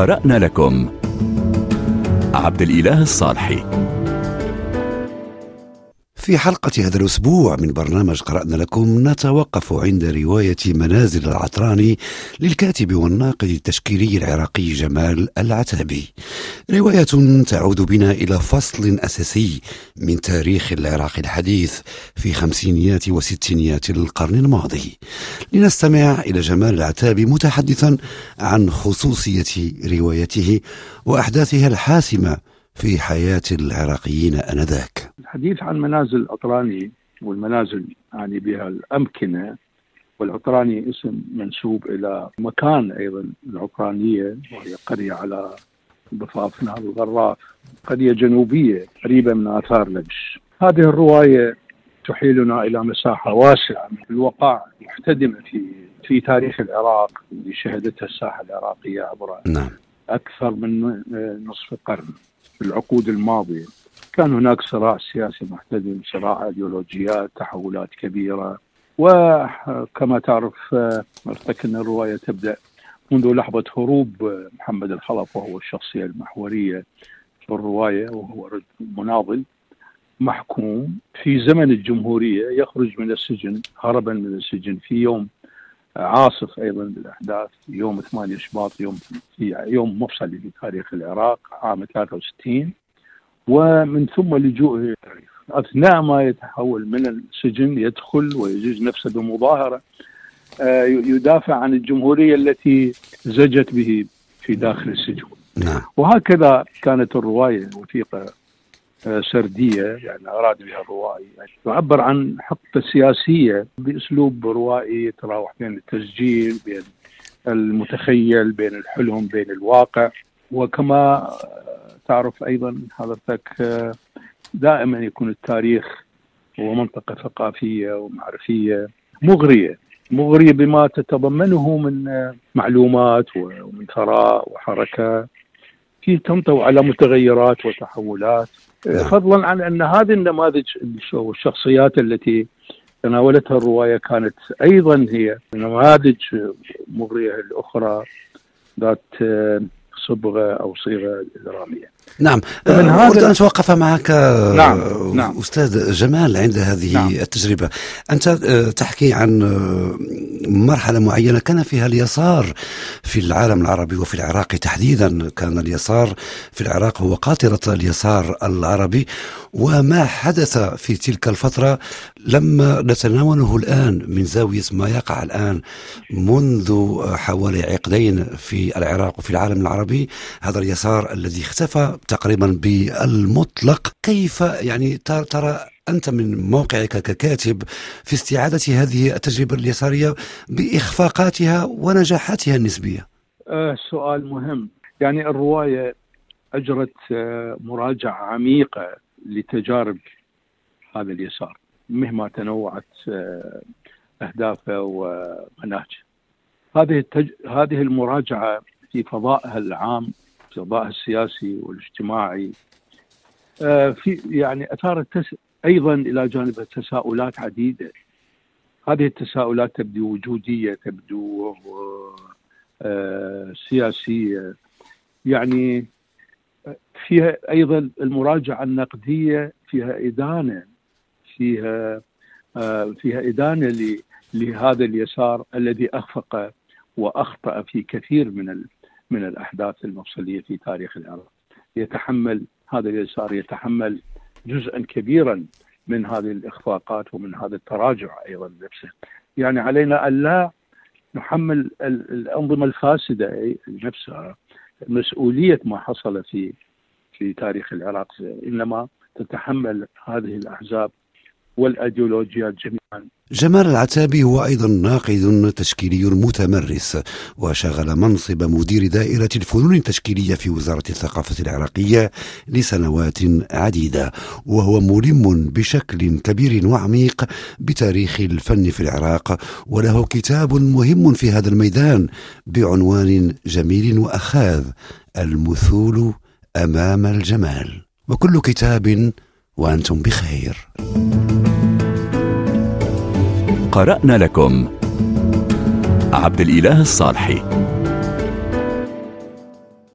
قرأنا لكم. عبد الإله الصالحي. في حلقة هذا الأسبوع من برنامج قرأنا لكم نتوقف عند رواية منازل العطراني للكاتب والناقد التشكيلي العراقي جمال العتابي. رواية تعود بنا إلى فصل أساسي من تاريخ العراق الحديث في خمسينيات وستينيات القرن الماضي. لنستمع إلى جمال العتابي متحدثا عن خصوصية روايته وأحداثها الحاسمة في حياة العراقيين آنذاك. الحديث عن منازل العطراني والمنازل يعني بها الأمكنة والعطراني اسم منسوب إلى مكان أيضا العطرانية وهي قرية على ضفاف نهر الغراف قرية جنوبية قريبة من آثار لبش. هذه الرواية تحيلنا إلى مساحة واسعة. من الوقائع محتدمة في في تاريخ العراق اللي شهدتها الساحة العراقية عبر نعم. أكثر من نصف قرن في العقود الماضية. كان هناك صراع سياسي محتدم صراع إيديولوجيات تحولات كبيرة. وكما تعرف ان الرواية تبدأ منذ لحظة هروب محمد الخلف وهو الشخصية المحورية في الرواية وهو رجل مناضل محكوم. في زمن الجمهورية يخرج من السجن هربا من السجن في يوم عاصف أيضا بالأحداث يوم 8 شباط يوم في يوم مفصلي في تاريخ العراق عام 63 ومن ثم لجوءه إلى أثناء ما يتحول من السجن يدخل ويجوز نفسه بمظاهرة آه، يدافع عن الجمهورية التي زجت به في داخل السجن نعم. وهكذا كانت الرواية وثيقه آه، سردية يعني أراد بها الروائي. تعبر عن حقبة سياسية بأسلوب روائي يتراوح بين التسجيل بين المتخيل بين الحلم بين الواقع. وكما تعرف أيضا حضرتك دائما يكون التاريخ هو منطقة ثقافية ومعرفية مغرية مغرية بما تتضمنه من معلومات ومن ثراء وحركة في تنطوي على متغيرات وتحولات نعم. فضلا عن أن هذه النماذج والشخصيات التي تناولتها الرواية كانت أيضا هي نماذج مغرية الأخرى ذات صبغة أو صيغة دراميه. نعم من أه، هذا- أن أتوقف معك أه، نعم، نعم. أستاذ جمال عند هذه نعم. التجربة أنت أه، تحكي عن مرحلة معينة كان فيها اليسار في العالم العربي وفي العراق تحديدا كان اليسار في العراق هو قاطرة اليسار العربي وما حدث في تلك الفترة لما نتناوله الآن من زاوية ما يقع الآن منذ حوالي عقدين في العراق وفي العالم العربي هذا اليسار الذي اختفى تقريبا بالمطلق. كيف يعني ترى أنت من موقعك ككاتب في استعادة هذه التجربة اليسارية بإخفاقاتها ونجاحاتها النسبية؟ آه سؤال مهم. يعني الرواية أجرت آه مراجعة عميقة لتجارب هذا اليسار مهما تنوعت آه أهدافه ومناهجه. هذه التج... هذه المراجعة في فضائها العام في فضائها السياسي والاجتماعي آه في يعني أثارت. أيضا إلى جانب تساؤلات عديدة. هذه التساؤلات تبدو وجودية تبدو آه سياسية يعني فيها أيضا المراجعة النقدية فيها إدانة فيها آه فيها إدانة لهذا اليسار الذي أخفق وأخطأ في كثير من من الأحداث المفصلية في تاريخ العراق. يتحمل هذا اليسار يتحمل جزءا كبيرا من هذه الإخفاقات ومن هذا التراجع أيضا نفسه. يعني علينا أن لا نحمل ال- الأنظمة الفاسدة نفسها مسؤولية ما حصل في في تاريخ العراق إنما تتحمل هذه الأحزاب والايديولوجيات جميعا. جمال العتابي هو أيضا ناقد تشكيلي متمرس وشغل منصب مدير دائرة الفنون التشكيلية في وزارة الثقافة العراقية لسنوات عديدة وهو ملم بشكل كبير وعميق بتاريخ الفن في العراق وله كتاب مهم في هذا الميدان بعنوان جميل وأخاذ المثول أمام الجمال. وكل كتاب وأنتم بخير. قرأنا لكم. عبد الإله الصالحي.